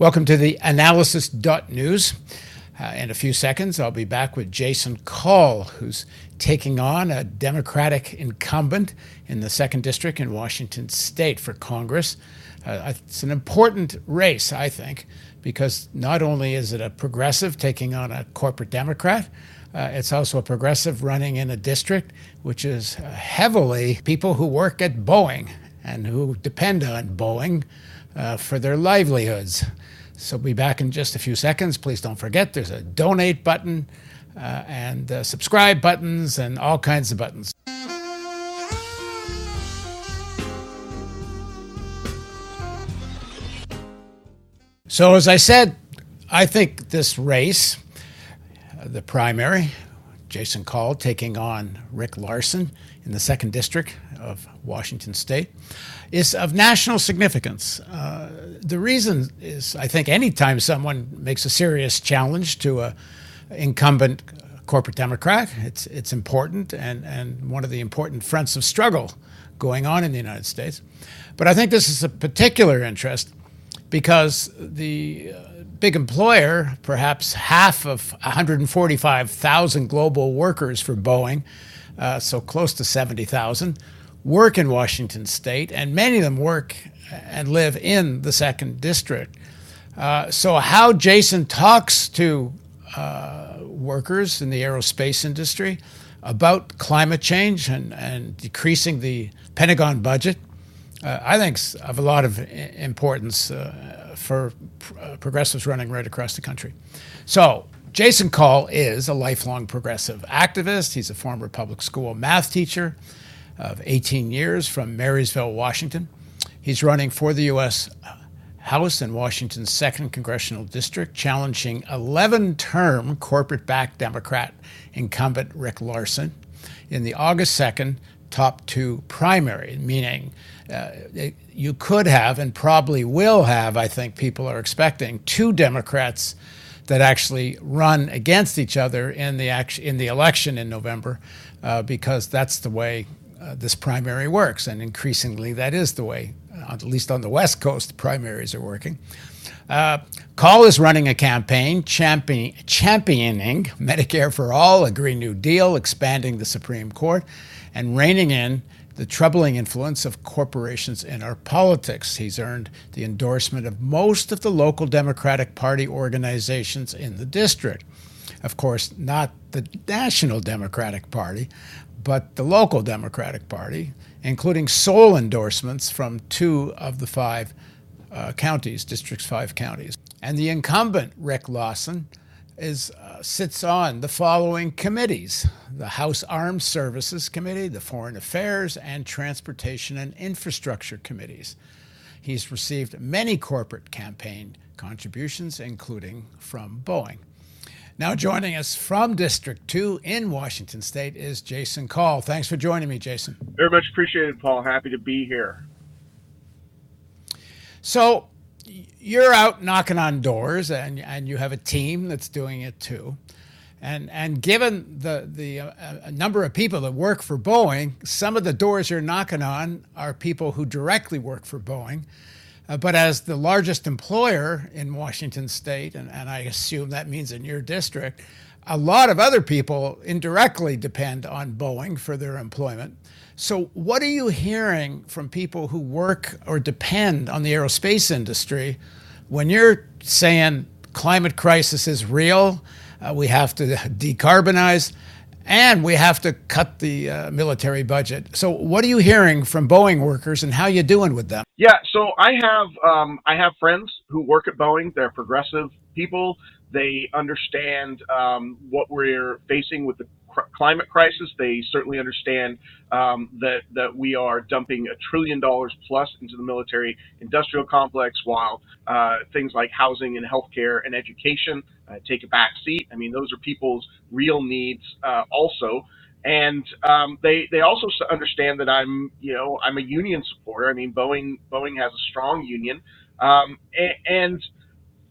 Welcome to the analysis.news. Uh, in a few seconds, I'll be back with Jason Call, who's taking on a Democratic incumbent in the second district in Washington state for Congress. Uh, it's an important race, I think, because not only is it a progressive taking on a corporate Democrat, uh, it's also a progressive running in a district which is heavily people who work at Boeing and who depend on Boeing uh, for their livelihoods. So be back in just a few seconds. Please don't forget there's a donate button uh, and uh, subscribe buttons and all kinds of buttons. So, as I said, I think this race, uh, the primary, Jason Call taking on Rick Larsen in the second district of Washington State, is of national significance. Uh, the reason is, I think, anytime someone makes a serious challenge to a incumbent corporate Democrat, it's it's important and and one of the important fronts of struggle going on in the United States. But I think this is a particular interest because the uh, big employer, perhaps half of 145,000 global workers for Boeing, uh, so close to 70,000 work in Washington state, and many of them work and live in the second district. Uh, so, how Jason talks to uh, workers in the aerospace industry about climate change and, and decreasing the Pentagon budget, uh, I think is of a lot of importance uh, for uh, progressives running right across the country. So, Jason Call is a lifelong progressive activist. He's a former public school math teacher of 18 years from Marysville, Washington. He's running for the U.S. House in Washington's 2nd Congressional District, challenging 11 term corporate backed Democrat incumbent Rick Larsen in the August 2nd top two primary, meaning uh, you could have and probably will have, I think people are expecting, two Democrats that actually run against each other in the, act- in the election in November uh, because that's the way uh, this primary works. And increasingly, that is the way, uh, at least on the West Coast, the primaries are working. Uh, Call is running a campaign champion, championing Medicare for All, a Green New Deal, expanding the Supreme Court, and reining in the troubling influence of corporations in our politics. He's earned the endorsement of most of the local Democratic Party organizations in the district. Of course, not the National Democratic Party, but the local Democratic Party, including sole endorsements from two of the five uh, counties, district's five counties. And the incumbent, Rick Larsen, is, uh, sits on the following committees the House Armed Services Committee, the Foreign Affairs, and Transportation and Infrastructure Committees. He's received many corporate campaign contributions, including from Boeing. Now, joining us from District 2 in Washington State is Jason Call. Thanks for joining me, Jason. Very much appreciated, Paul. Happy to be here. So, you're out knocking on doors, and, and you have a team that's doing it too. And, and given the, the uh, number of people that work for Boeing, some of the doors you're knocking on are people who directly work for Boeing. Uh, but as the largest employer in Washington state, and, and I assume that means in your district, a lot of other people indirectly depend on Boeing for their employment. So, what are you hearing from people who work or depend on the aerospace industry when you're saying climate crisis is real, uh, we have to decarbonize? and we have to cut the uh, military budget. So, what are you hearing from Boeing workers, and how you doing with them? Yeah, so I have um, I have friends who work at Boeing. They're progressive people. They understand um, what we're facing with the cr- climate crisis. They certainly understand um, that that we are dumping a trillion dollars plus into the military industrial complex, while uh, things like housing and healthcare and education uh, take a back seat. I mean, those are people's real needs uh, also. And um, they they also understand that I'm you know I'm a union supporter. I mean Boeing Boeing has a strong union, um, and, and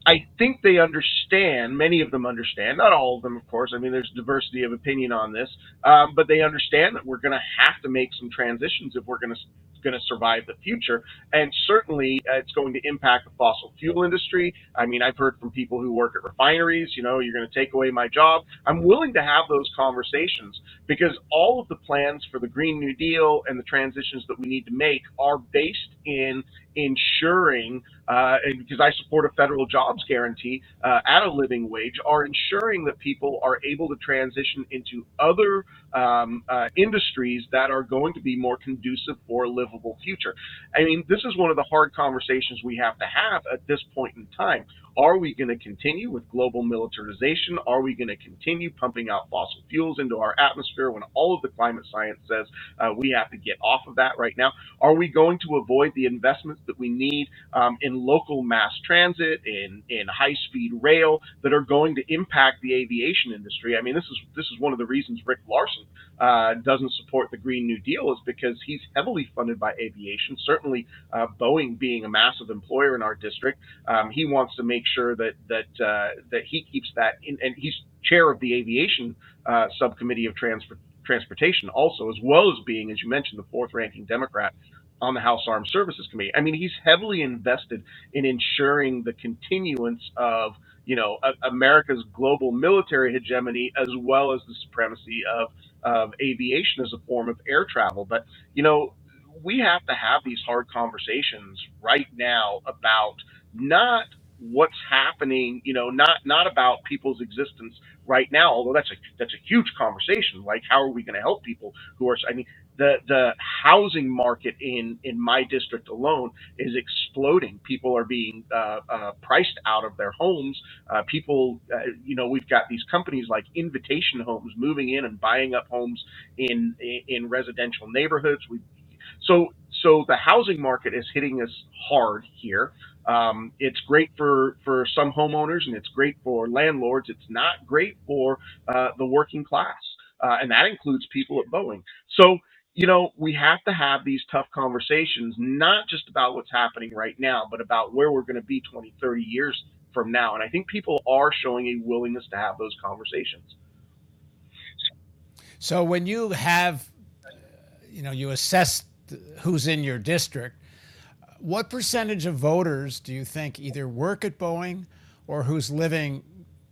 I think they understand. Many of them understand. Not all of them, of course. I mean, there's diversity of opinion on this, um, but they understand that we're going to have to make some transitions if we're going to survive the future. And certainly, uh, it's going to impact the fossil fuel industry. I mean, I've heard from people who work at refineries, you know, you're going to take away my job. I'm willing to have those conversations because all of the plans for the Green New Deal and the transitions that we need to make are based in ensuring, uh, and because I support a federal jobs guarantee uh, at a living wage, are ensuring that people are able to transition into other um, uh, industries that are going to be more conducive for a livable future. I mean, this is one of the hard conversations we have to have at this point in time. Are we going to continue with global militarization? Are we going to continue pumping out fossil fuels into our atmosphere when all of the climate science says uh, we have to get off of that right now? Are we going to avoid the investments that we need um, in local mass transit, in in high speed rail that are going to impact the aviation industry? I mean, this is this is one of the reasons Rick Larsen uh, doesn't support the Green New Deal is because he's heavily funded by aviation. Certainly, uh, Boeing being a massive employer in our district, um, he wants to make sure that that uh, that he keeps that in, and he's chair of the aviation uh, subcommittee of transport transportation also, as well as being, as you mentioned, the fourth ranking Democrat on the House Armed Services Committee. I mean, he's heavily invested in ensuring the continuance of you know America's global military hegemony as well as the supremacy of of aviation as a form of air travel. But you know, we have to have these hard conversations right now about not what's happening, you know, not not about people's existence right now, although that's a that's a huge conversation. Like how are we going to help people who are I mean the the housing market in in my district alone is exploding. People are being uh, uh, priced out of their homes. Uh, people, uh, you know, we've got these companies like Invitation Homes moving in and buying up homes in in residential neighborhoods. We so so the housing market is hitting us hard here. Um, it's great for, for some homeowners and it's great for landlords. It's not great for uh, the working class, uh, and that includes people at Boeing. So, you know, we have to have these tough conversations, not just about what's happening right now, but about where we're going to be 20, 30 years from now. And I think people are showing a willingness to have those conversations. So when you have, you know, you assess who's in your district, what percentage of voters do you think either work at Boeing or who's living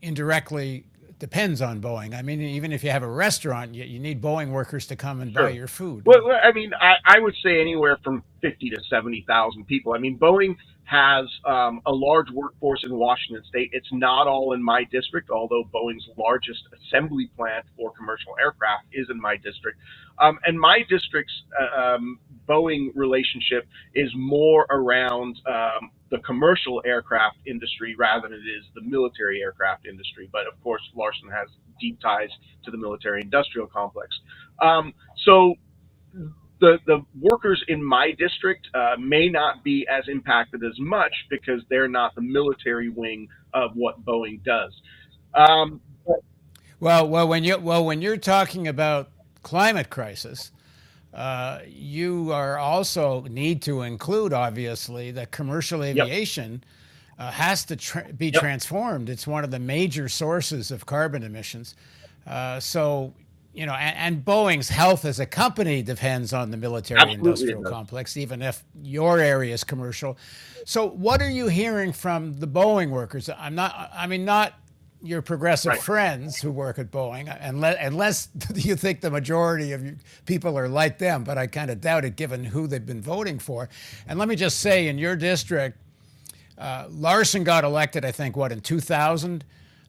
indirectly depends on Boeing? I mean, even if you have a restaurant, you, you need Boeing workers to come and sure. buy your food. Well, I mean, I, I would say anywhere from 50 to 70,000 people. I mean, Boeing has um, a large workforce in Washington state. It's not all in my district, although Boeing's largest assembly plant for commercial aircraft is in my district. Um, and my district's uh, um, Boeing relationship is more around um, the commercial aircraft industry rather than it is the military aircraft industry. But of course, Larsen has deep ties to the military industrial complex. Um, so the, the workers in my district uh, may not be as impacted as much because they're not the military wing of what Boeing does. Um, well, well, when you well when you're talking about climate crisis, uh, you are also need to include obviously that commercial aviation. Yep. Uh, has to tra- be yep. transformed. It's one of the major sources of carbon emissions. Uh, so you know, and, and, Boeing's health as a company depends on the military industrial complex, even if your area is commercial. So, what are you hearing from the Boeing workers? I'm not, I mean, not your progressive right. friends who work at Boeing, unless, unless you think the majority of people are like them, but I kind of doubt it given who they've been voting for. And let me just say, in your district, uh, Larsen got elected, I think, what, in 2000?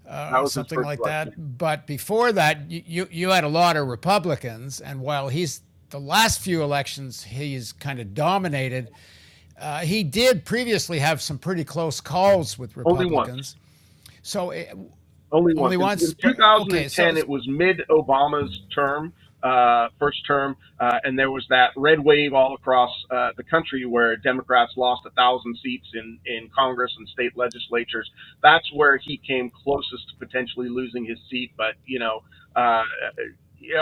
Uh, something like election. that. But before that, you you had a lot of Republicans, and while he's the last few elections he's kind of dominated, uh, he did previously have some pretty close calls with Republicans. Only so. It, only, only once. In 2010, okay, so it was mid Obama's term, uh, first term, uh, and there was that red wave all across uh, the country where Democrats lost a thousand seats in, in Congress and state legislatures. That's where he came closest to potentially losing his seat. But you know, uh,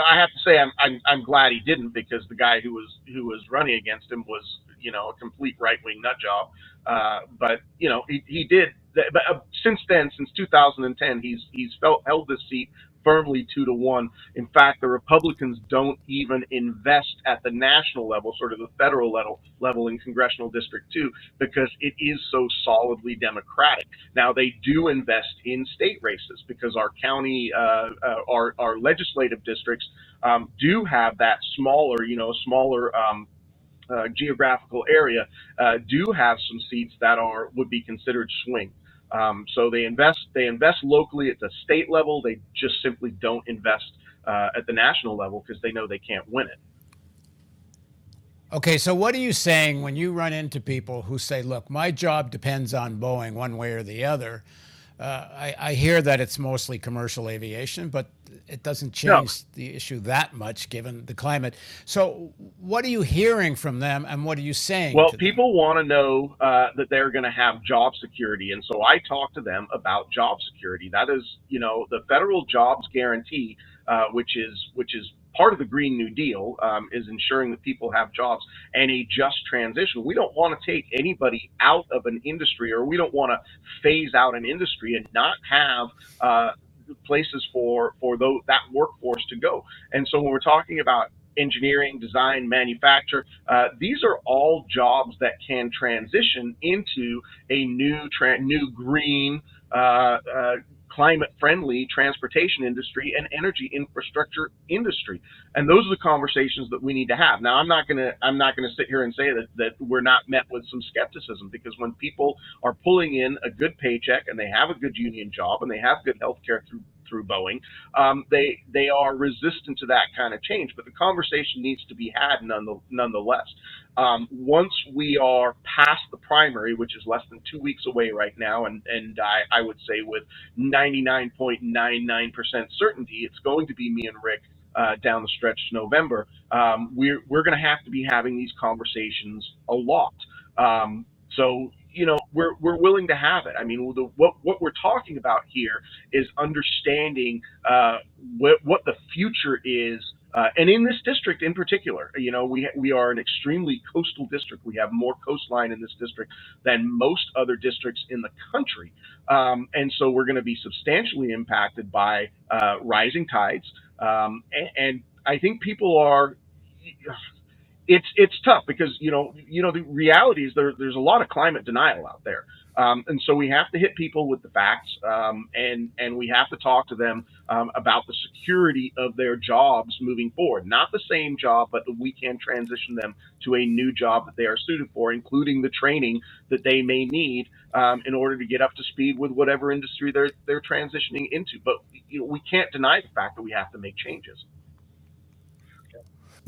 I have to say I'm, I'm I'm glad he didn't because the guy who was who was running against him was you know a complete right wing nut job. Uh, but you know he, he did. But uh, since then, since 2010, he's he's felt held this seat firmly two to one. In fact, the Republicans don't even invest at the national level, sort of the federal level, level in congressional district two, because it is so solidly Democratic. Now they do invest in state races because our county, uh, uh, our our legislative districts um, do have that smaller, you know, smaller. Um, uh, geographical area uh, do have some seats that are would be considered swing. Um, so they invest they invest locally at the state level. They just simply don't invest uh, at the national level because they know they can't win it. Okay, so what are you saying when you run into people who say, "Look, my job depends on Boeing one way or the other"? Uh, I, I, hear that it's mostly commercial aviation, but it doesn't change no. the issue that much given the climate. So, what are you hearing from them, and what are you saying? Well, people want to know uh, that they're going to have job security, and so I talk to them about job security. That is, you know, the federal jobs guarantee, uh, which is which is part of the Green New Deal um, is ensuring that people have jobs and a just transition. We don't want to take anybody out of an industry, or we don't want to phase out an industry and not have uh, places for for those, that workforce to go. And so when we're talking about engineering, design, manufacture. Uh, these are all jobs that can transition into a new, tra- new green, uh, uh, climate friendly transportation industry and energy infrastructure industry. And those are the conversations that we need to have. Now, I'm not going to, I'm not going to sit here and say that, that we're not met with some skepticism because when people are pulling in a good paycheck and they have a good union job and they have good health care through through Boeing, um, they they are resistant to that kind of change. But the conversation needs to be had nonetheless. Um, once we are past the primary, which is less than two weeks away right now, and and I, I would say with 99.99% certainty, it's going to be me and Rick uh, down the stretch to November. Um, we're we're going to have to be having these conversations a lot. Um, so you know we're we're willing to have it. I mean, the, what what we're talking about here is understanding uh, what what the future is. Uh, and in this district in particular, you know, we we are an extremely coastal district. We have more coastline in this district than most other districts in the country, um, and so we're going to be substantially impacted by uh, rising tides. Um, and, and I think people are it's it's tough because you know you know the reality is there there's a lot of climate denial out there, um, and so we have to hit people with the facts, um, and and we have to talk to them um, about the security of their jobs moving forward. Not the same job, but we can transition them to a new job that they are suited for, including the training that they may need um, in order to get up to speed with whatever industry they're they're transitioning into. But you know, we can't deny the fact that we have to make changes.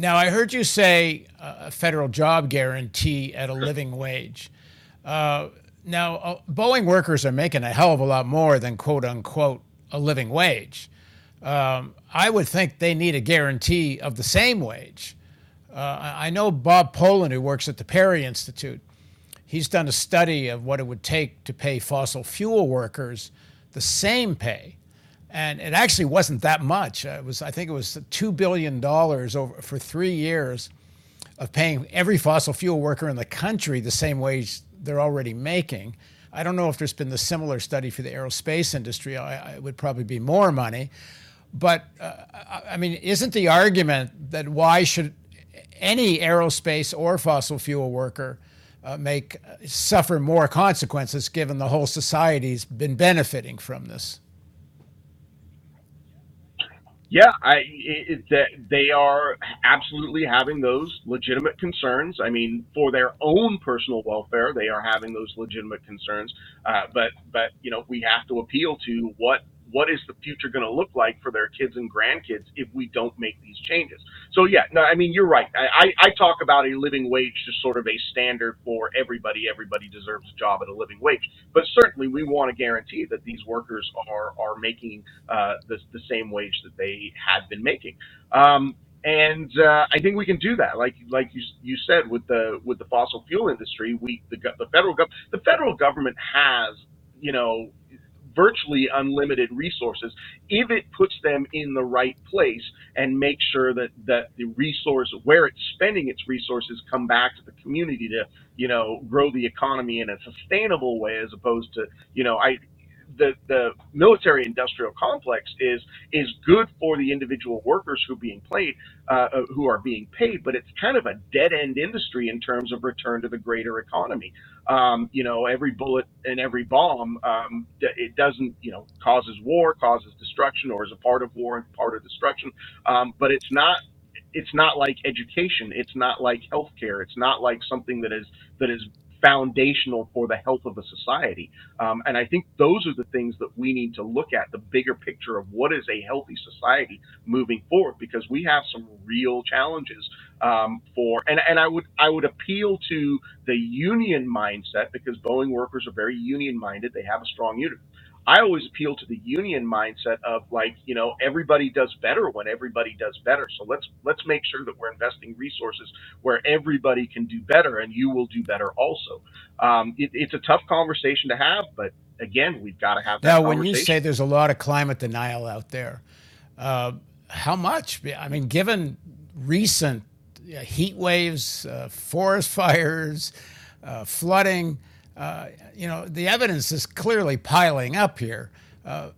Now, I heard you say a federal job guarantee at a living wage. Uh, now, uh, Boeing workers are making a hell of a lot more than quote unquote a living wage. Um, I would think they need a guarantee of the same wage. Uh, I know Bob Pollin, who works at the PERI Institute, he's done a study of what it would take to pay fossil fuel workers the same pay and it actually wasn't that much. It was, I think, it was two billion dollars over for three years of paying every fossil fuel worker in the country the same wage they're already making. I don't know if there's been the similar study for the aerospace industry. I, it would probably be more money, but uh, I mean, isn't the argument that why should any aerospace or fossil fuel worker uh, make suffer more consequences given the whole society's been benefiting from this? Yeah, I it, it, they are absolutely having those legitimate concerns. I mean, for their own personal welfare, they are having those legitimate concerns. Uh, but but you know, we have to appeal to what what is the future going to look like for their kids and grandkids if we don't make these changes? So yeah, no, I mean you're right. I, I talk about a living wage just sort of a standard for everybody. Everybody deserves a job at a living wage, but certainly we want to guarantee that these workers are are making uh, the the same wage that they had been making. Um, and uh, I think we can do that. Like like you you said with the with the fossil fuel industry, we the, the federal gov- the federal government has you know virtually unlimited resources if it puts them in the right place and makes sure that that the resource where it's spending its resources come back to the community to you know grow the economy in a sustainable way as opposed to you know I the the military industrial complex is is good for the individual workers who being paid, uh, uh, who are being paid, but it's kind of a dead end industry in terms of return to the greater economy. Um, you know, every bullet and every bomb, um, it doesn't, you know, causes war, causes destruction, or is a part of war and part of destruction. Um, but it's not it's not like education. It's not like healthcare. It's not like something that is that is foundational for the health of a society. Um, and I think those are the things that we need to look at the bigger picture of what is a healthy society moving forward, because we have some real challenges um, for. And, and I would I would appeal to the union mindset because Boeing workers are very union minded. They have a strong union I always appeal to the union mindset of like, you know, everybody does better when everybody does better. So let's let's make sure that we're investing resources where everybody can do better, and you will do better also. Um, it, it's a tough conversation to have, but again, we've got to have that. Now, when you say there's a lot of climate denial out there, uh, how much? I mean, given recent heat waves, uh, forest fires, uh, flooding uh, you know, the evidence is clearly piling up here. Uh,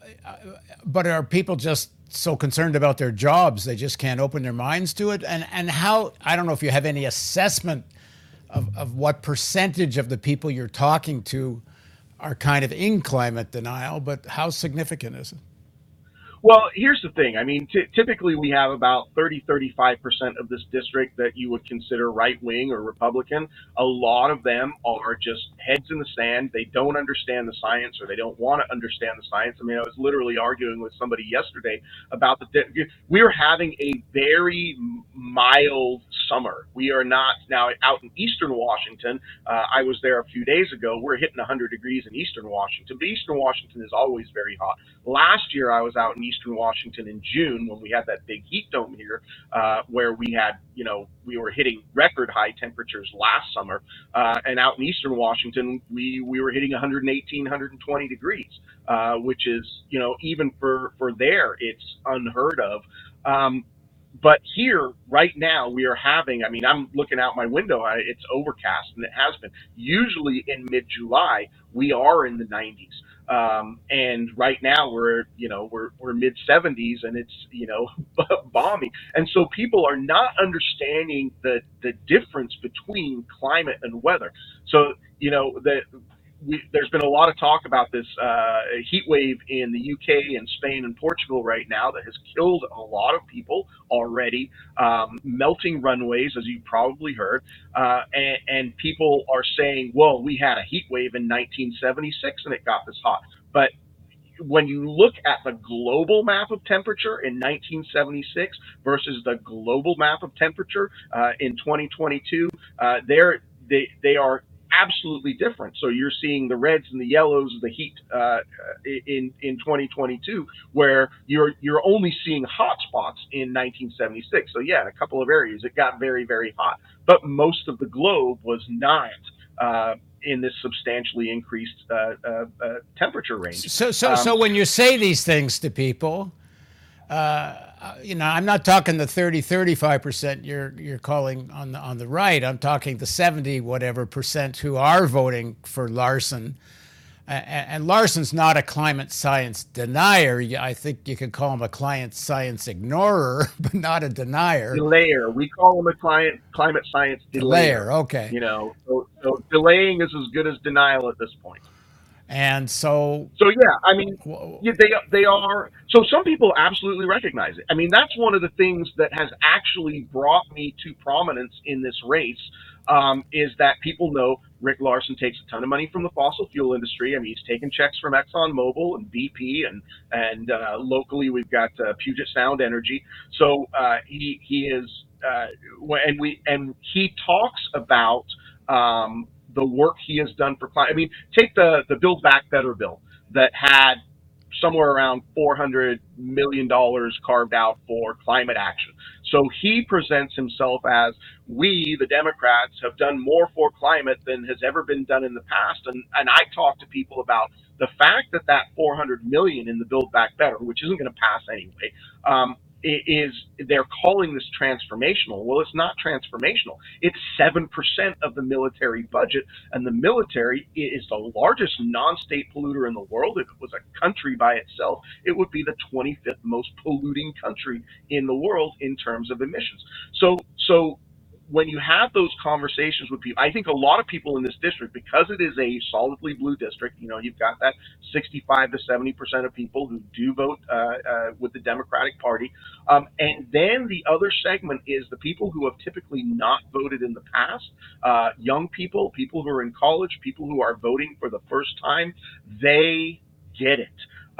but are people just so concerned about their jobs they just can't open their minds to it? And and how I don't know if you have any assessment of, of what percentage of the people you're talking to are kind of in climate denial, but how significant is it? Well, here's the thing. I mean, t- typically we have about 30, 35% of this district that you would consider right wing or Republican. A lot of them are just heads in the sand. They don't understand the science or they don't want to understand the science. I mean, I was literally arguing with somebody yesterday about the. Di- we're having a very mild summer. We are not now out in eastern Washington. Uh, I was there a few days ago. We're hitting 100 degrees in eastern Washington, but eastern Washington is always very hot. Last year, I was out in eastern Washington in June when we had that big heat dome here, uh, where we had, you know, we were hitting record high temperatures last summer. Uh, and out in eastern Washington, we, we were hitting 118, 120 degrees, uh, which is, you know, even for, for there, it's unheard of. Um, but here, right now, we are having. I mean, I'm looking out my window. It's overcast, and it has been. Usually in mid-July, we are in the 90s. Um, and right now we're, you know, we're, we're mid 70s and it's, you know, balmy. And so people are not understanding the, the difference between climate and weather. So, you know, the, we, there's been a lot of talk about this uh, heat wave in the UK and Spain and Portugal right now that has killed a lot of people already, um, melting runways, as you probably heard. Uh, and, and people are saying, well, we had a heat wave in 1976 and it got this hot. But when you look at the global map of temperature in 1976 versus the global map of temperature uh, in 2022, uh, they they are absolutely different. So you're seeing the reds and the yellows of the heat uh, in in 2022, where you're you're only seeing hot spots in 1976. So yeah, in a couple of areas it got very very hot, but most of the globe was not. Uh, in this substantially increased uh, uh, uh temperature range. So, so, um, so when you say these things to people, uh, uh, you know, I'm not talking the 30, 35% you're you're calling on the on the right. I'm talking the 70 whatever percent who are voting for Larsen. Uh, and Larsen's not a climate science denier. I think you could call him a climate science ignorer, but not a denier. Delayer. We call him a client climate science delayer. delayer okay. You know, so, so delaying is as good as denial at this point. And so, so yeah, I mean, yeah, they they are. So some people absolutely recognize it. I mean, that's one of the things that has actually brought me to prominence in this race. Um, is that people know Rick Larsen takes a ton of money from the fossil fuel industry. I mean, he's taken checks from ExxonMobil and BP, and and uh, locally we've got uh, Puget Sound Energy. So uh, he he is, uh, and we and he talks about um, the work he has done for climate. I mean, take the the Build Back Better bill that had somewhere around 400 million dollars carved out for climate action. So he presents himself as we, the Democrats, have done more for climate than has ever been done in the past. And and I talk to people about the fact that that 400 million in the Build Back Better, which isn't going to pass anyway, um, is they're calling this transformational. Well, it's not transformational. It's 7% of the military budget, and the military is the largest non state polluter in the world. If it was a country by itself, it would be the 25th most polluting country in the world in terms of emissions. So, so when you have those conversations with people, I think a lot of people in this district, because it is a solidly blue district, you know, you've got that 65 to 70 percent of people who do vote uh, uh, with the Democratic Party, um, and then the other segment is the people who have typically not voted in the past, uh, young people, people who are in college, people who are voting for the first time. They get it.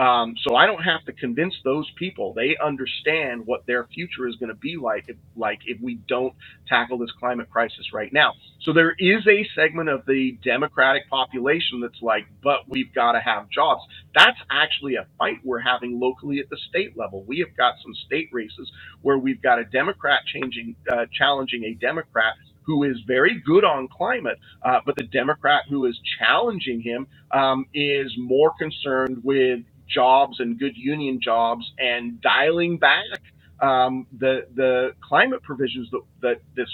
Um, so I don't have to convince those people. They understand what their future is going to be like if, like if we don't tackle this climate crisis right now. So there is a segment of the Democratic population that's like, but we've got to have jobs. That's actually a fight we're having locally at the state level. We have got some state races where we've got a Democrat changing, uh, challenging a Democrat who is very good on climate, uh, but the Democrat who is challenging him um, is more concerned with jobs and good union jobs and dialing back um, the the climate provisions that, that this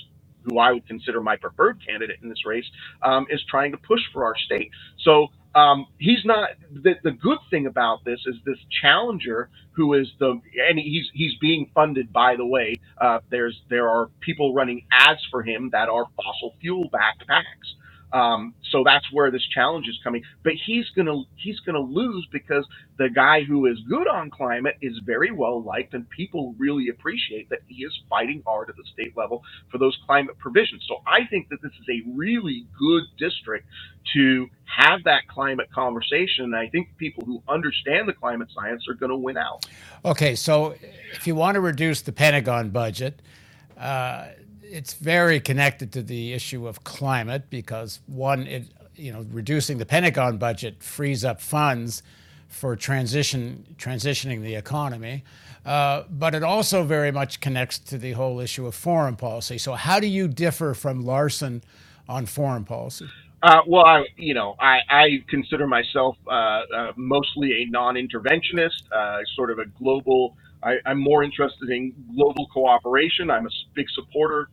who I would consider my preferred candidate in this race um, is trying to push for our state. So um, he's not the, the good thing about this is this challenger who is the and he's he's being funded by the way uh, there's there are people running ads for him that are fossil fuel backed PACs um, so that's where this challenge is coming. But he's gonna he's gonna lose because the guy who is good on climate is very well liked, and people really appreciate that he is fighting hard at the state level for those climate provisions. So I think that this is a really good district to have that climate conversation. And I think people who understand the climate science are going to win out. Okay, so if you want to reduce the Pentagon budget. Uh, it's very connected to the issue of climate because one, it you know, reducing the Pentagon budget frees up funds for transition transitioning the economy, uh, but it also very much connects to the whole issue of foreign policy. So, how do you differ from Larsen on foreign policy? Uh, well, I, you know, I, I consider myself uh, uh mostly a non-interventionist, uh, sort of a global. I, I'm more interested in global cooperation. I'm a big supporter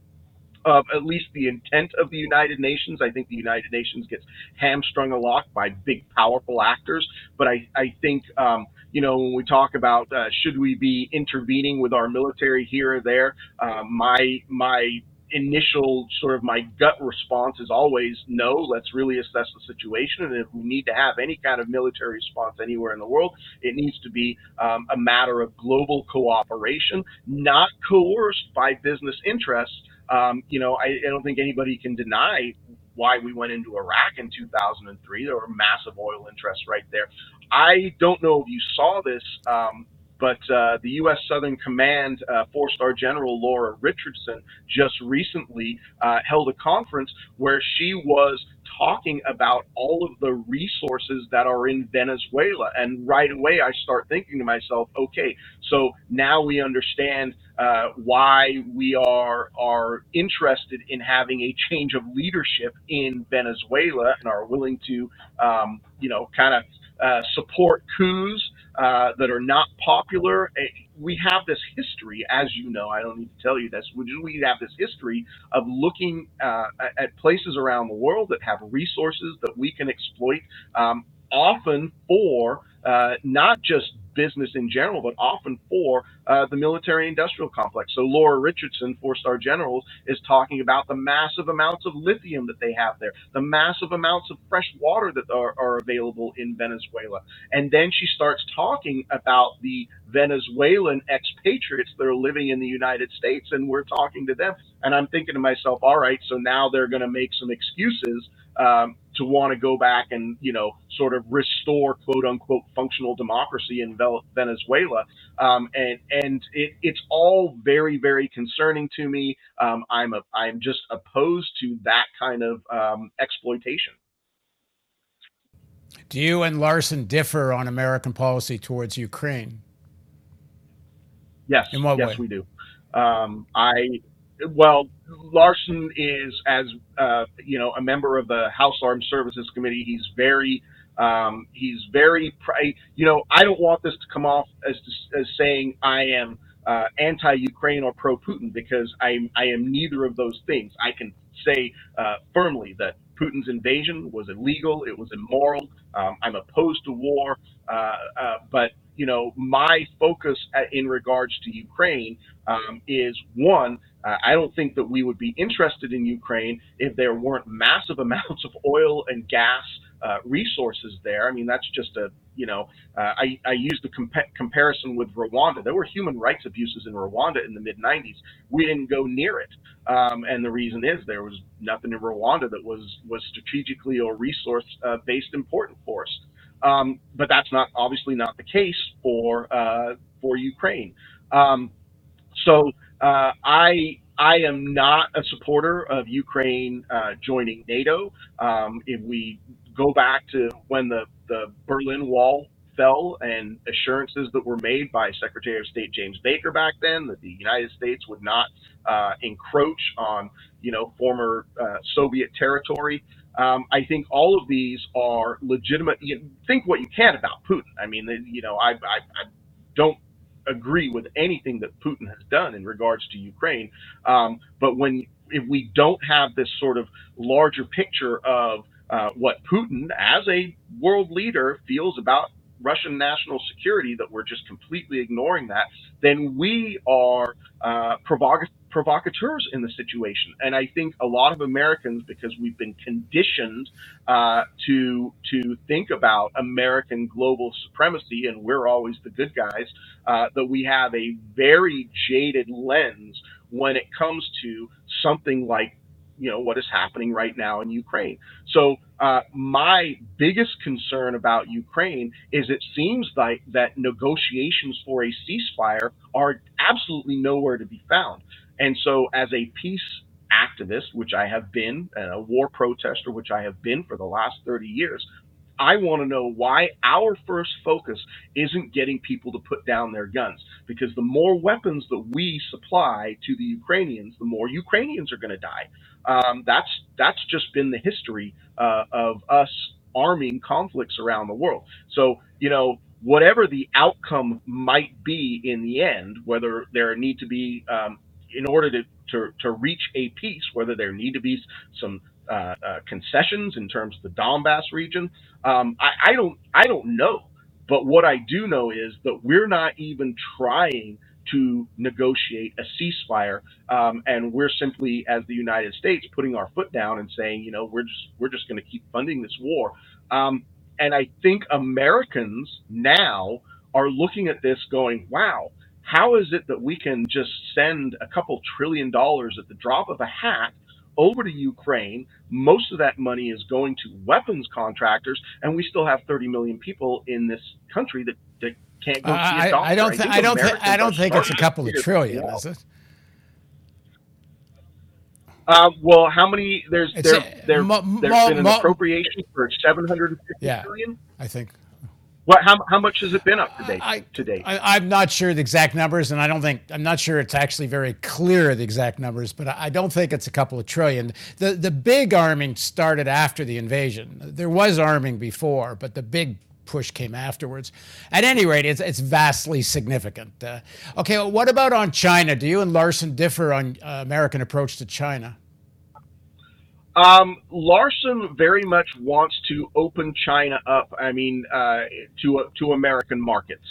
of at least the intent of the United Nations. I think the United Nations gets hamstrung a lot by big, powerful actors. But I, I think, um, you know, when we talk about uh, should we be intervening with our military here or there, uh, my my initial sort of my gut response is always no let's really assess the situation and if we need to have any kind of military response anywhere in the world it needs to be um, a matter of global cooperation not coerced by business interests um, you know, I, I don't think anybody can deny why we went into Iraq in 2003. There were massive oil interests right there. I don't know if you saw this, um, but uh, the U.S. Southern Command uh, four star general Laura Richardson just recently uh, held a conference where she was talking about all of the resources that are in Venezuela. And right away, I start thinking to myself, okay, so now we understand uh, why we are are interested in having a change of leadership in Venezuela and are willing to, um, you know, kind of uh, support coups uh, that are not popular. Eh, we have this history, as you know, I don't need to tell you this, we have this history of looking uh, at places around the world that have resources that we can exploit, um, often for uh, not just business in general, but often for uh, the military industrial complex. So Laura Richardson, four star generals, is talking about the massive amounts of lithium that they have there, the massive amounts of fresh water that are, are available in Venezuela. And then she starts talking about the Venezuelan expatriates that are living in the United States, and we're talking to them. And I'm thinking to myself, all right, so now they're going to make some excuses um, to want to go back and you know sort of restore quote unquote functional democracy in Venezuela, um, and and it, it's all very very concerning to me. Um, I'm a, I'm just opposed to that kind of um, exploitation. Do you and Larsen differ on American policy towards Ukraine? Yes, In yes, way? we do. Um, I well, Larsen is, as uh, you know, a member of the House Armed Services Committee. He's very, um, he's very, you know, I don't want this to come off as as saying I am uh, anti-Ukraine or pro-Putin because I I am neither of those things. I can say uh, firmly that Putin's invasion was illegal. It was immoral. Um, I'm opposed to war, uh, uh, but you know my focus at, in regards to Ukraine um, is one. Uh, I don't think that we would be interested in Ukraine if there weren't massive amounts of oil and gas uh, resources there. I mean, that's just a you know, uh, I, I used the compa- comparison with Rwanda. There were human rights abuses in Rwanda in the mid 90s. We didn't go near it, um, and the reason is there was nothing in Rwanda that was was strategically or resource uh, based important for us. Um, but that's not obviously not the case for uh, for Ukraine. Um, so uh, I I am not a supporter of Ukraine uh, joining NATO. Um, if we go back to when the, the Berlin Wall fell and assurances that were made by Secretary of State James Baker back then that the United States would not uh, encroach on, you know, former uh, Soviet territory. Um, I think all of these are legitimate. You think what you can about Putin. I mean, you know, I, I, I don't agree with anything that Putin has done in regards to Ukraine. Um, but when if we don't have this sort of larger picture of uh, what Putin, as a world leader, feels about Russian national security, that we're just completely ignoring that, then we are uh, provoc- provocateurs in the situation. And I think a lot of Americans, because we've been conditioned uh, to to think about American global supremacy, and we're always the good guys, uh, that we have a very jaded lens when it comes to something like you know what is happening right now in Ukraine. So uh, my biggest concern about Ukraine is it seems like that negotiations for a ceasefire are absolutely nowhere to be found. And so, as a peace activist, which I have been, and a war protester, which I have been for the last 30 years, I want to know why our first focus isn't getting people to put down their guns. Because the more weapons that we supply to the Ukrainians, the more Ukrainians are going to die. Um, that's that's just been the history uh, of us arming conflicts around the world. So you know whatever the outcome might be in the end, whether there need to be um, in order to, to, to reach a peace, whether there need to be some uh, uh, concessions in terms of the Donbass region, um, I, I don't I don't know. But what I do know is that we're not even trying to negotiate a ceasefire, um, and we're simply, as the United States, putting our foot down and saying, you know, we're just we're just going to keep funding this war. Um, and I think Americans now are looking at this, going, wow. How is it that we can just send a couple trillion dollars at the drop of a hat over to Ukraine. Most of that money is going to weapons contractors, and we still have 30 million people in this country that, that can't go uh, see a doctor. I, I don't. Th- I, don't. Th- I don't think it's a couple of trillion, is it? Uh, well, how many? There's there, there, mo- there's mo- been an mo- appropriation for 750 yeah, billion. I think. What? How, how much has it been up to date? I, date? I, am not sure the exact numbers, and I don't think I'm not sure it's actually very clear the exact numbers, but I, I don't think it's a couple of trillion. The the big arming started after the invasion. There was arming before, but the big push came afterwards. At any rate, it's, it's vastly significant. Uh, okay, well, what about on China? Do you and Larsen differ on uh, American approach to China? Um, Larsen very much wants to open China up. I mean, uh, to to American markets.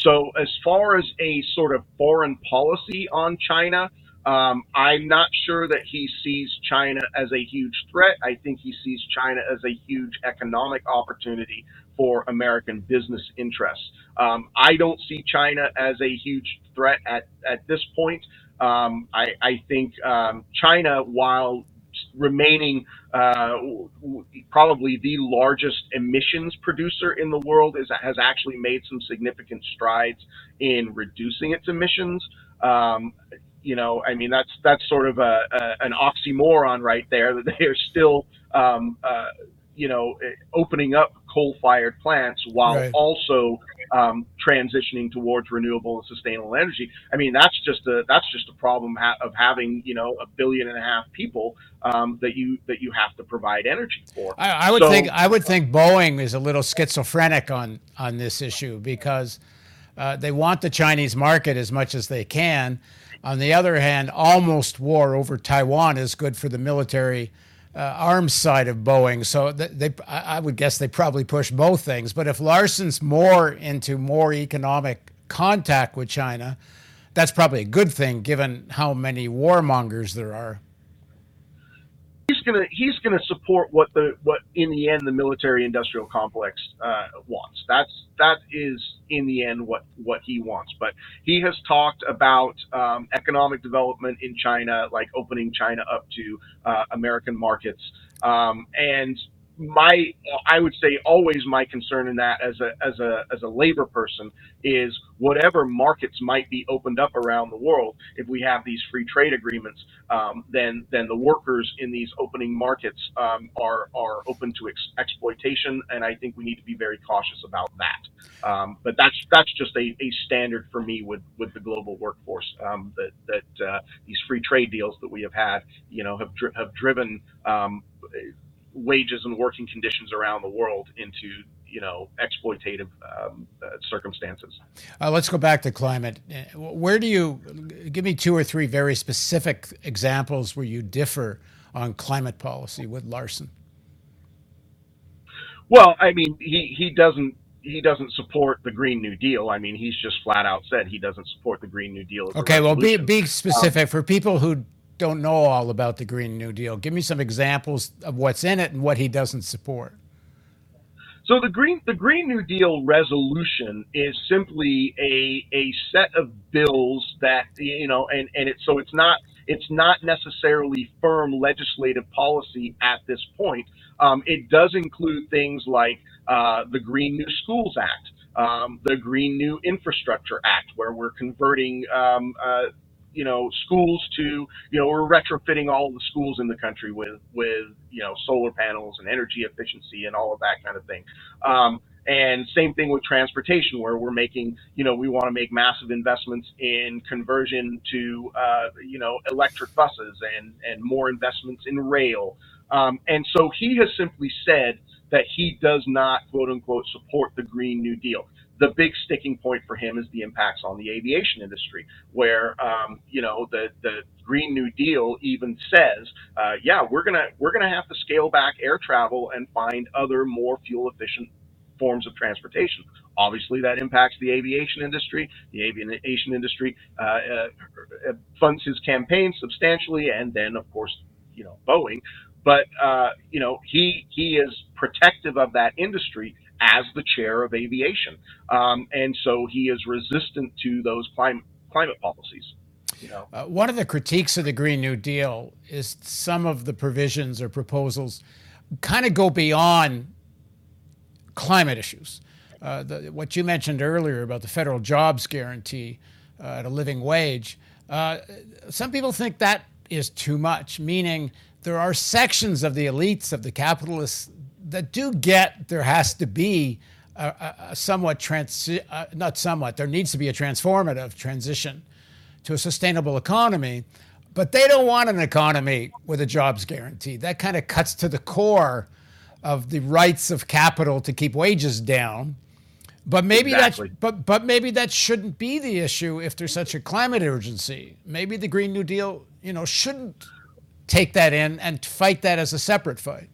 So as far as a sort of foreign policy on China, um, I'm not sure that he sees China as a huge threat. I think he sees China as a huge economic opportunity for American business interests. Um, I don't see China as a huge threat at, at this point. Um, I, I, think um, China, while remaining uh, probably the largest emissions producer in the world, is, has actually made some significant strides in reducing its emissions. Um, you know, I mean, that's that's sort of a, a, an oxymoron right there that they are still, um, uh, you know, opening up coal-fired plants while right. also um, transitioning towards renewable and sustainable energy. I mean, that's just a that's just a problem ha- of having you know a billion and a half people um, that you that you have to provide energy for. I, I would so, think I would think Boeing is a little schizophrenic on on this issue because Uh, they want the Chinese market as much as they can. On the other hand, almost war over Taiwan is good for the military uh, arms side of Boeing. So they, I would guess they probably push both things. But if Larsen's more into more economic contact with China, that's probably a good thing given how many warmongers there are gonna he's gonna support what the what in the end the military industrial complex uh, wants. That's that is in the end what what he wants. But he has talked about um, economic development in China, like opening China up to uh, American markets, um, and my I would say always my concern in that as a as a as a labor person is whatever markets might be opened up around the world. If we have these free trade agreements, um, then then the workers in these opening markets um, are are open to ex- exploitation, and I think we need to be very cautious about that. Um, but that's that's just a, a standard for me with with the global workforce um, that that uh, these free trade deals that we have had, you know, have dri- have driven um, wages and working conditions around the world into you know exploitative um, uh, circumstances. Uh, let's go back to climate. Where do you give me two or three very specific examples where you differ on climate policy with Larsen? Well, I mean, he he doesn't he doesn't support the Green New Deal. I mean, he's just flat out said he doesn't support the Green New Deal. Okay, well, be be specific um, for people who don't know all about the Green New Deal. Give me some examples of what's in it and what he doesn't support. So the Green the Green New Deal resolution is simply a a set of bills that you know, and and it's so it's not it's not necessarily firm legislative policy at this point. Um, it does include things like uh, the Green New Schools Act, um, the Green New Infrastructure Act, where we're converting um, uh, you know schools to you know we're retrofitting all the schools in the country with with you know solar panels and energy efficiency and all of that kind of thing. Um, and same thing with transportation where we're making you know we want to make massive investments in conversion to uh, you know electric buses and and more investments in rail. Um, and so he has simply said that he does not quote unquote support the green new deal the big sticking point for him is the impacts on the aviation industry, where um, you know the the Green New Deal even says, uh, yeah, we're gonna we're gonna have to scale back air travel and find other more fuel efficient forms of transportation. Obviously, that impacts the aviation industry. The aviation industry uh, uh, funds his campaign substantially, and then, of course, you know, Boeing. But uh, you know, he he is protective of that industry as the chair of aviation. Um, and so he is resistant to those climate, climate policies. You know? uh, one of the critiques of the Green New Deal is some of the provisions or proposals kind of go beyond climate issues. Uh, the, what you mentioned earlier about the federal jobs guarantee uh, at a living wage, uh, some people think that is too much, meaning there are sections of the elites of the capitalists that do get there has to be a, a, somewhat trans, uh, not somewhat, there needs to be a transformative transition to a sustainable economy. But they don't want an economy with a jobs guarantee. That kind of cuts to the core of the rights of capital to keep wages down. But maybe exactly. that but but maybe that shouldn't be the issue if there's such a climate urgency. Maybe the Green New Deal, you know, shouldn't take that in and fight that as a separate fight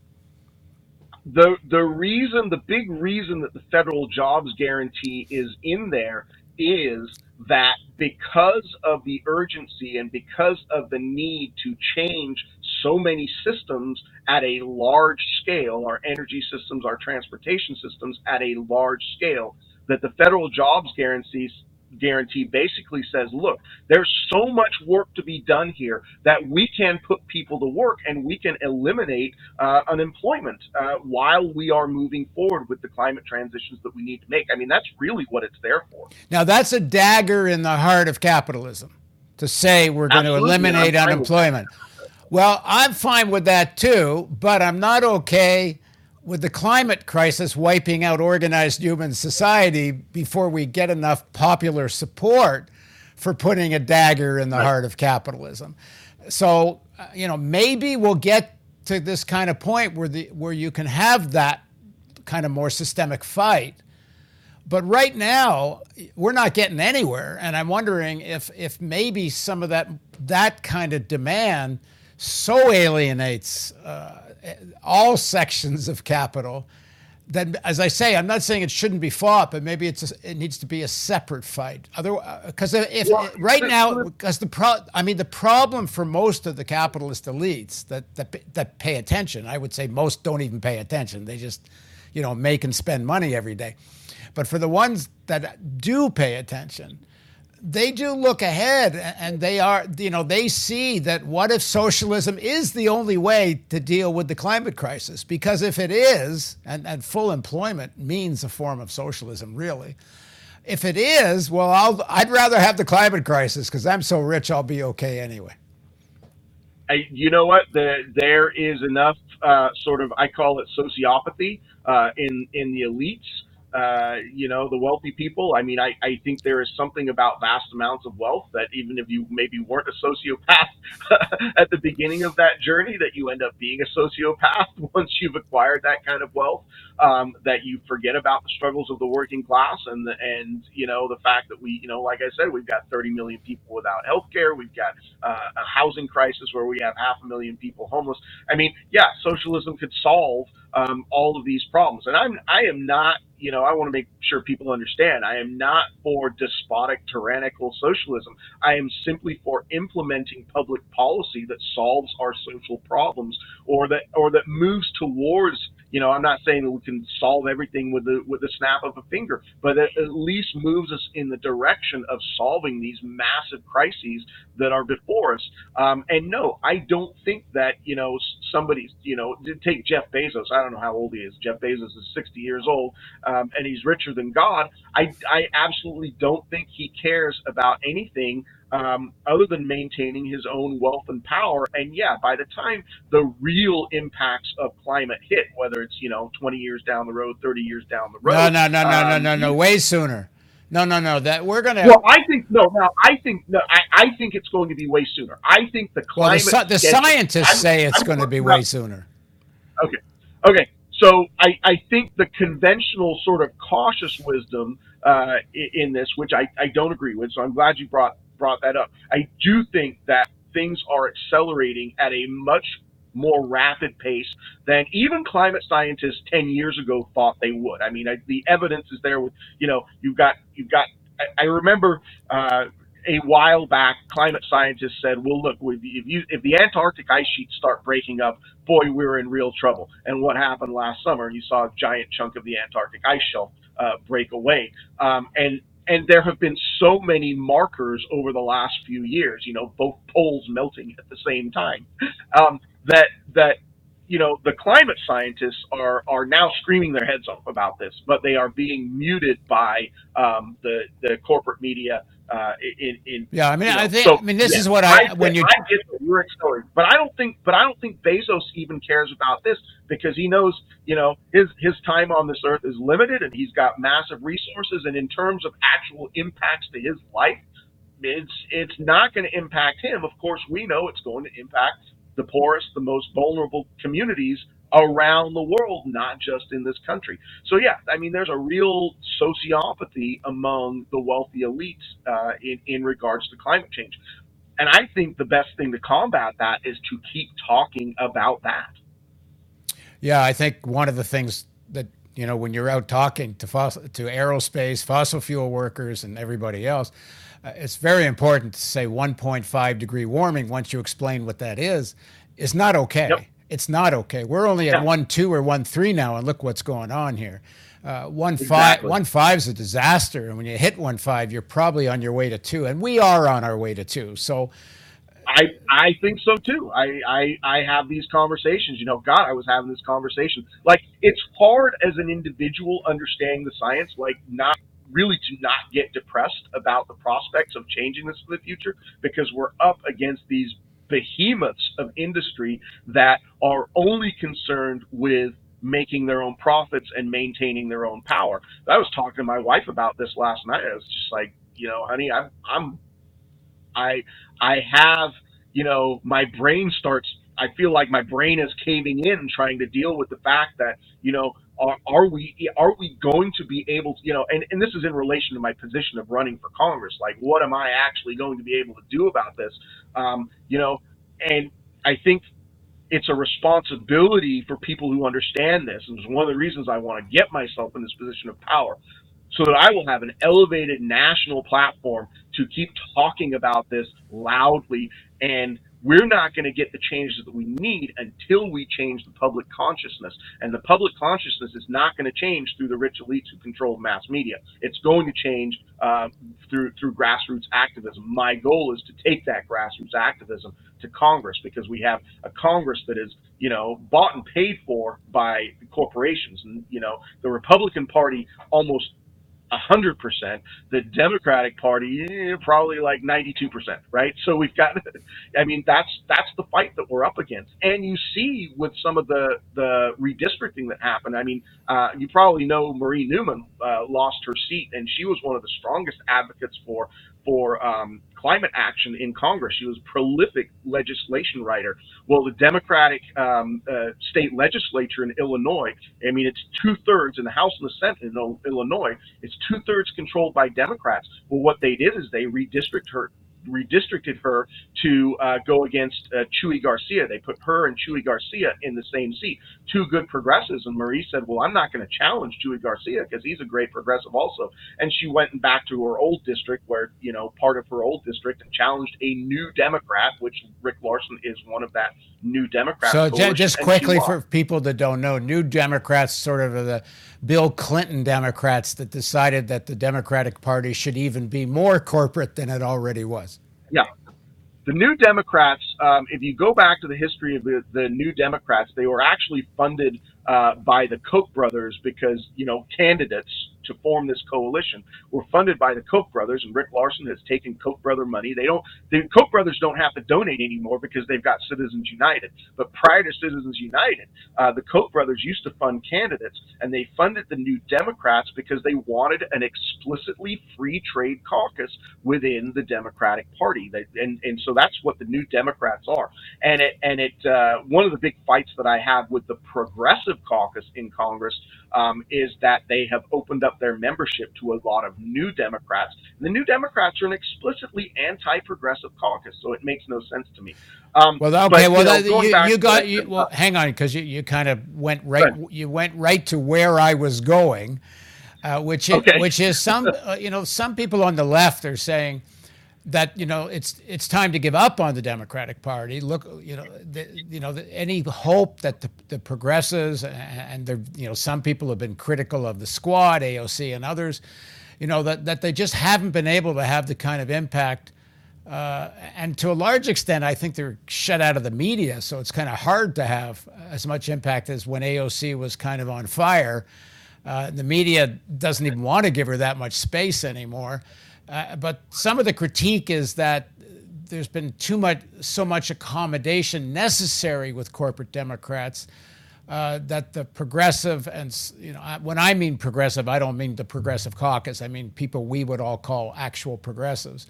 the the reason, the big reason that the federal jobs guarantee is in there is that because of the urgency and because of the need to change so many systems at a large scale, our energy systems, our transportation systems at a large scale, that the federal jobs guarantees guarantee basically says, look, there's so much work to be done here that we can put people to work and we can eliminate uh, unemployment uh, while we are moving forward with the climate transitions that we need to make. I mean, that's really what it's there for. Now, that's a dagger in the heart of capitalism to say we're going Absolutely. to eliminate unemployment. Well, I'm fine with that too, but I'm not okay with the climate crisis wiping out organized human society before we get enough popular support for putting a dagger in the right. heart of capitalism. So, uh, you know, maybe we'll get to this kind of point where the where you can have that kind of more systemic fight. But right now, we're not getting anywhere, and I'm wondering if if maybe some of that that kind of demand so alienates uh, all sections of capital then as I say, I'm not saying it shouldn't be fought, but maybe it's a, it needs to be a separate fight. Other because uh, if well, right now, because the pro, I mean the problem for most of the capitalist elites that, that that pay attention, I would say most don't even pay attention. They just, you know, make and spend money every day. But for the ones that do pay attention, they do look ahead and they are, you know, they see that what if socialism is the only way to deal with the climate crisis? Because if it is, and, and full employment means a form of socialism, really. If it is, well, I'll, I'd rather have the climate crisis because I'm so rich, I'll be okay anyway. I, you know what? The, there is enough uh, sort of, I call it sociopathy uh, in, in the elites uh, you know, the wealthy people. I mean, I, I think there is something about vast amounts of wealth that even if you maybe weren't a sociopath at the beginning of that journey, that you end up being a sociopath once you've acquired that kind of wealth, um, that you forget about the struggles of the working class and, the, and, you know, the fact that we, you know, like I said, we've got 30 million people without health care. We've got uh, a housing crisis where we have half a million people homeless. I mean, yeah, socialism could solve um, all of these problems. And I'm, I am not you know, I want to make sure people understand I am not for despotic, tyrannical socialism. I am simply for implementing public policy that solves our social problems or that or that moves towards you know, I'm not saying that we can solve everything with the with the snap of a finger, but it at least moves us in the direction of solving these massive crises that are before us. Um, and no, I don't think that you know somebody's you know take Jeff Bezos. I don't know how old he is. Jeff Bezos is 60 years old, um, and he's richer than God. I I absolutely don't think he cares about anything um, other than maintaining his own wealth and power. And yeah, by the time the real impacts of climate hit, whether it's you know 20 years down the road, 30 years down the road, no, no, no, no, um, no, no, no, way sooner. No, no, no. That we're gonna. Well, I think no. Now, I think no. I, I think it's going to be way sooner. I think the climate. Well, the, the scientists I'm, say it's I'm going to be way sooner. Okay. Okay. So I, I think the conventional sort of cautious wisdom uh, in this, which I, I don't agree with. So I'm glad you brought brought that up. I do think that things are accelerating at a much more rapid pace than even climate scientists 10 years ago thought they would. I mean, I, the evidence is there with, you know, you've got, you've got, I, I remember, uh, a while back, climate scientists said, "Well, look, if you if the Antarctic ice sheets start breaking up, boy, we're in real trouble." And what happened last summer? You saw a giant chunk of the Antarctic ice shelf uh, break away, um, and and there have been so many markers over the last few years, you know, both poles melting at the same time, um, that that you know the climate scientists are are now screaming their heads off about this, but they are being muted by um, the the corporate media uh, in, in yeah, I mean, you know, I think so, I mean this yeah, is what I, I when you I get the story, but I don't think but I don't think Bezos even cares about this because he knows you know his his time on this earth is limited and he's got massive resources and in terms of actual impacts to his life, it's it's not going to impact him. Of course, we know it's going to impact the poorest, the most vulnerable communities around the world, not just in this country. So yeah, I mean, there's a real sociopathy among the wealthy elites uh, in in regards to climate change, and I think the best thing to combat that is to keep talking about that. Yeah, I think one of the things that you know when you're out talking to fossil, to aerospace, fossil fuel workers, and everybody else. Uh, it's very important to say 1.5 degree warming once you explain what that is is not okay yep it's not okay. We're only at yeah. one two or one three now, and look what's going on here. Uh, one exactly. five one five is a disaster, and when you hit one five, you're probably on your way to two, and we are on our way to two. So. I, I think so too. I, I I have these conversations. You know, God, I was having this conversation. Like it's hard as an individual understanding the science, like not really to not get depressed about the prospects of changing this for the future because we're up against these behemoths of industry that are only concerned with making their own profits and maintaining their own power. I was talking to my wife about this last night. I was just like, you know, honey, I'm, I'm, I, I have, you know, my brain starts. I feel like my brain is caving in, trying to deal with the fact that, you know, are, are we are we going to be able to you know and, and this is in relation to my position of running for congress. Like what am i actually going to be able to do about this? Um, you know and i think it's a responsibility for people who understand this. And it's one of the reasons i want to get myself in this position of power so that i will have an elevated national platform to keep talking about this loudly and we're not going to get the changes that we need until we change the public consciousness. And the public consciousness is not going to change through the rich elites who control mass media. It's going to change uh, through through grassroots activism. My goal is to take that grassroots activism to Congress because we have a Congress that is, you know, bought and paid for by corporations. And you know, the Republican Party almost 100%. The Democratic Party, eh, probably like 92%, right? So we've got, I mean, that's that's the fight that we're up against. And you see with some of the, the redistricting that happened, I mean, uh, you probably know Marie Newman uh, lost her seat, and she was one of the strongest advocates for for um, climate action in Congress. She was a prolific legislation writer. Well, the Democratic um, uh, state legislature in Illinois, I mean, it's two thirds in the House and the Senate in Illinois, it's two thirds controlled by Democrats. Well, what they did is they redistricted her, redistricted her to uh, go against uh, Chuy Garcia. They put her and Chuy Garcia in the same seat. Two good progressives. And Marie said, Well, I'm not going to challenge Chuy Garcia because he's a great progressive also. And she went back to her old district, where, you know, part of her old district, and challenged a new Democrat, which Rick Larsen is one of that new Democrat. So, just quickly for people that don't know, New Democrats sort of the Bill Clinton Democrats that decided that the Democratic Party should even be more corporate than it already was. Yeah. The New Democrats, um, if you go back to the history of the, the New Democrats, they were actually funded uh, by the Koch brothers because, you know, candidates to form this coalition were funded by the Koch brothers, and Rick Larsen has taken Koch brother money. They don't, the Koch brothers don't have to donate anymore because they've got Citizens United. But prior to Citizens United, uh, the Koch brothers used to fund candidates, and they funded the New Democrats because they wanted an explicitly free trade caucus within the Democratic Party. They, and and so that's what the New Democrats are. And it and it uh, one of the big fights that I have with the Progressive Caucus in Congress um, is that they have opened up their membership to a lot of new Democrats. And the new Democrats are an explicitly anti-progressive caucus, so it makes no sense to me. Um, well, okay, but, well, you, know, you, you got you, well. Hang on, because you, you kind of went right. You went right to where I was going, uh, which is, okay. which is some uh, you know some people on the left are saying that you know it's it's time to give up on the Democratic Party. Look, you know, the, you know, the, any hope that the, the progressives and the you know some people have been critical of the Squad, AOC, and others, you know, that that they just haven't been able to have the kind of impact. Uh, and to a large extent, I think they're shut out of the media, so it's kind of hard to have as much impact as when AOC was kind of on fire. Uh, the media doesn't even want to give her that much space anymore. Uh, but some of the critique is that there's been too much, so much accommodation necessary with corporate Democrats uh, that the progressive and you know when I mean progressive, I don't mean the progressive caucus. I mean people we would all call actual progressives.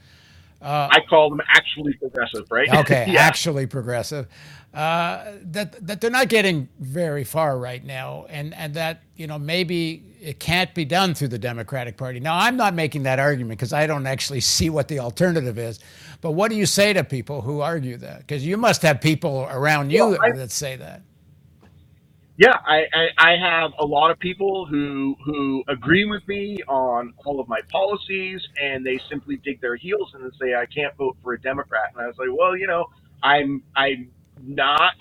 Uh, I call them actually progressive, right? Okay, yeah. actually progressive. Uh, that that they're not getting very far right now, and and that you know maybe it can't be done through the Democratic Party. Now, I'm not making that argument because I don't actually see what the alternative is. But what do you say to people who argue that? Because you must have people around you well, I, that say that. Yeah, I, I, I, have a lot of people who who agree with me on all of my policies, and they simply dig their heels and say I can't vote for a Democrat. And I was like, well, you know, I'm I'm not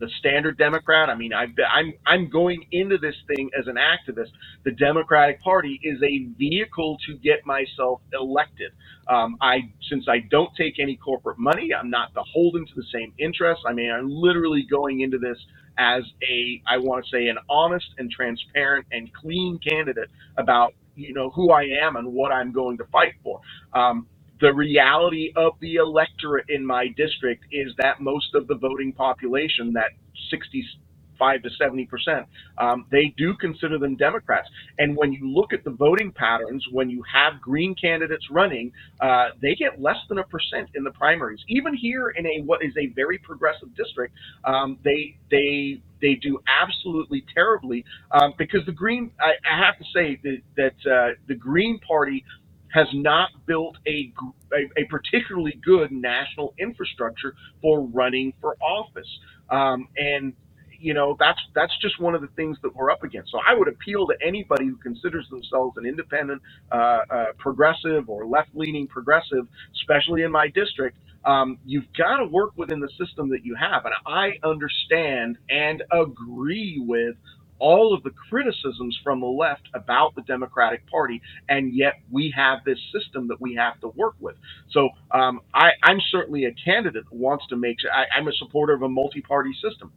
the standard Democrat. I mean, i am I'm, I'm going into this thing as an activist. The Democratic Party is a vehicle to get myself elected. Um, I since I don't take any corporate money, I'm not beholden to the same interests. I mean, I'm literally going into this as a I want to say an honest and transparent and clean candidate about you know who I am and what I'm going to fight for. Um, the reality of the electorate in my district is that most of the voting population, that 65 to seventy percent. Um, they do consider them Democrats. And when you look at the voting patterns, when you have Green candidates running, uh, they get less than a percent in the primaries. Even here in a what is a very progressive district, um, they they they do absolutely terribly um, because the Green. I, I, have to say that, that uh, the Green Party has not built a, a, a, particularly good national infrastructure for running for office. Um, and you know that's that's just one of the things that we're up against. So I would appeal to anybody who considers themselves an independent, uh, uh, progressive or left-leaning progressive, especially in my district. Um, you've got to work within the system that you have, and I understand and agree with all of the criticisms from the left about the Democratic Party, and yet we have this system that we have to work with. So um, I, am certainly a candidate that wants to make. I, I'm a supporter of a multi-party system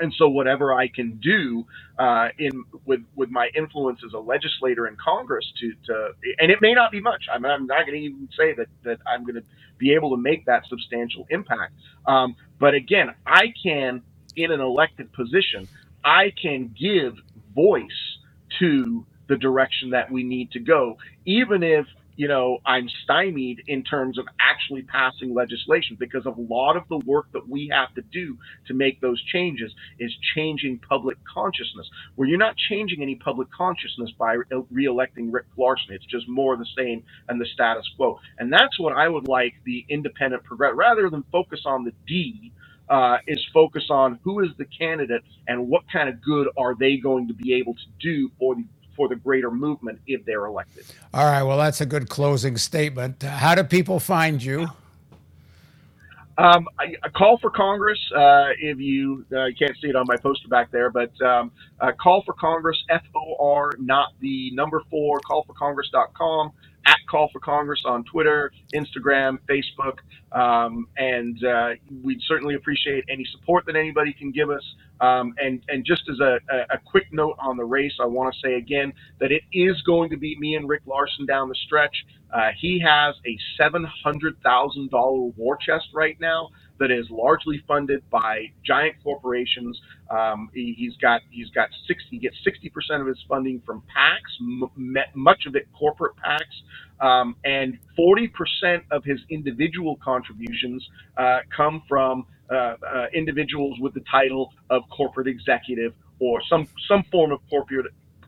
and so whatever I can do uh, in with with my influence as a legislator in Congress to to and it may not be much. I'm, I'm not going to even say that that I'm going to be able to make that substantial impact. Um, but again, I can in an elected position, I can give voice to the direction that we need to go, even if you know, I'm stymied in terms of actually passing legislation because a lot of the work that we have to do to make those changes is changing public consciousness. Where you're not changing any public consciousness by re-electing Rick Larsen. It's just more the same and the status quo. And that's what I would like the independent progress rather than focus on the D. Uh, is focus on who is the candidate and what kind of good are they going to be able to do for the for the greater movement if they're elected. All right. Well, that's a good closing statement. How do people find you? Um, I, a call for Congress. Uh, if you uh, you can't see it on my poster back there, but um, uh, call for Congress. F O R, not the number four. call for Callforcongress.com at Call for Congress on Twitter, Instagram, Facebook, um, and uh, we'd certainly appreciate any support that anybody can give us. Um, and and just as a, a, quick note on the race, I want to say again that it is going to be me and Rick Larsen down the stretch. Uh, he has a seven hundred thousand dollar war chest right now that is largely funded by giant corporations. Um, he, has got he's got sixty he gets sixty percent of his funding from PACs, m- much of it corporate PACs, um, and forty percent of his individual contributions uh, come from uh, uh, individuals with the title of corporate executive or some some form of corporate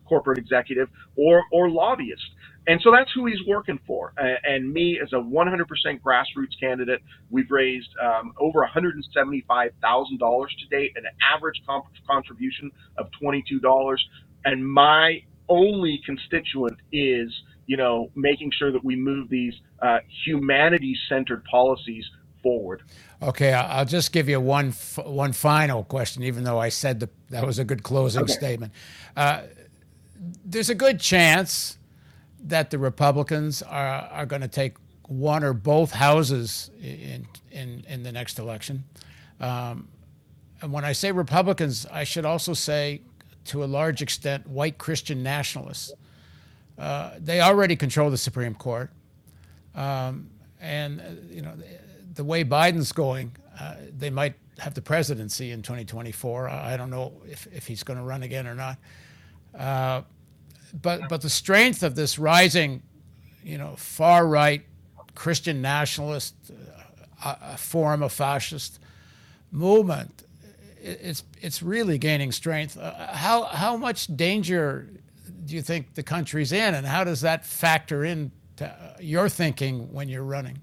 corporate executive or or lobbyist. And so that's who he's working for. And me, as a 100% grassroots candidate, we've raised um, over $175,000 to date, an average comp- contribution of $22. And my only constituent is, you know, making sure that we move these uh, humanity-centered policies forward. Okay, I'll just give you one one final question, even though I said the, that was a good closing okay. statement. Uh, there's a good chance that the Republicans are, are going to take one or both houses in, in, in the next election. Um, and when I say Republicans, I should also say, to a large extent, white Christian nationalists. Uh, they already control the Supreme Court. Um, and, uh, you know, the, way Biden's going, uh, they might have the presidency in 2024. I don't know if, if he's going to run again or not. Uh, but but the strength of this rising, you know, far right Christian nationalist uh, uh, form of fascist movement, it's it's really gaining strength. Uh, how how much danger do you think the country's in, and how does that factor in to your thinking when you're running?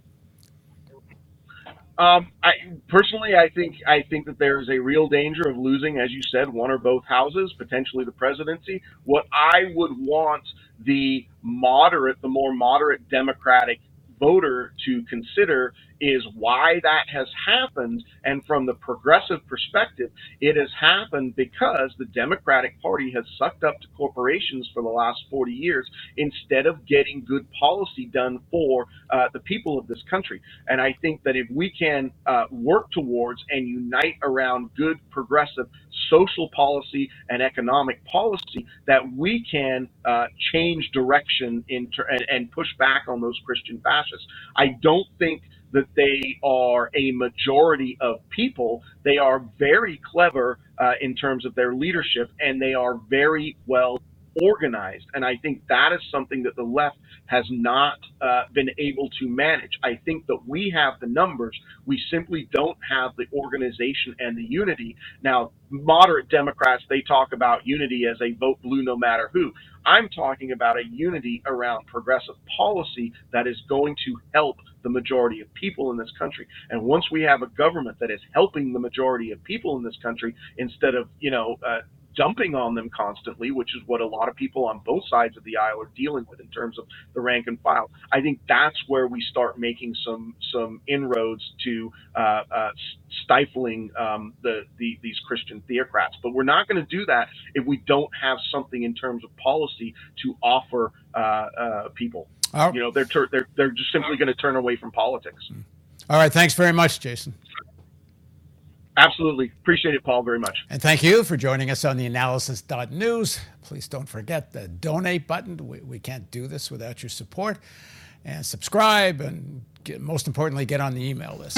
Um, I personally, I think I think that there is a real danger of losing, as you said, one or both houses, potentially the presidency. What I would want the moderate, the more moderate Democratic voter to consider is why that has happened. And from the progressive perspective, it has happened because the Democratic Party has sucked up to corporations for the last 40 years instead of getting good policy done for uh, the people of this country. And I think that if we can uh, work towards and unite around good progressive social policy and economic policy, that we can uh, change direction ter- and, and push back on those Christian fascists. I don't think that they are a majority of people. They are very clever uh, in terms of their leadership, and they are very well organized. And I think that is something that the left has not uh, been able to manage. I think that we have the numbers. We simply don't have the organization and the unity. Now, moderate Democrats, they talk about unity as a vote blue no matter who. I'm talking about a unity around progressive policy that is going to help the majority of people in this country. And once we have a government that is helping the majority of people in this country instead of, you know, uh, dumping on them constantly, which is what a lot of people on both sides of the aisle are dealing with in terms of the rank and file. I think that's where we start making some some inroads to uh, uh, stifling um, the, the these Christian theocrats. But we're not going to do that if we don't have something in terms of policy to offer uh, uh people. You know, they're ter- they're they're just simply going to turn away from politics. All right. Thanks very much, Jason. Absolutely. Appreciate it, Paul, very much. And thank you for joining us on the analysis.news. Please don't forget the donate button. We, we can't do this without your support. And subscribe, and get, most importantly, get on the email list.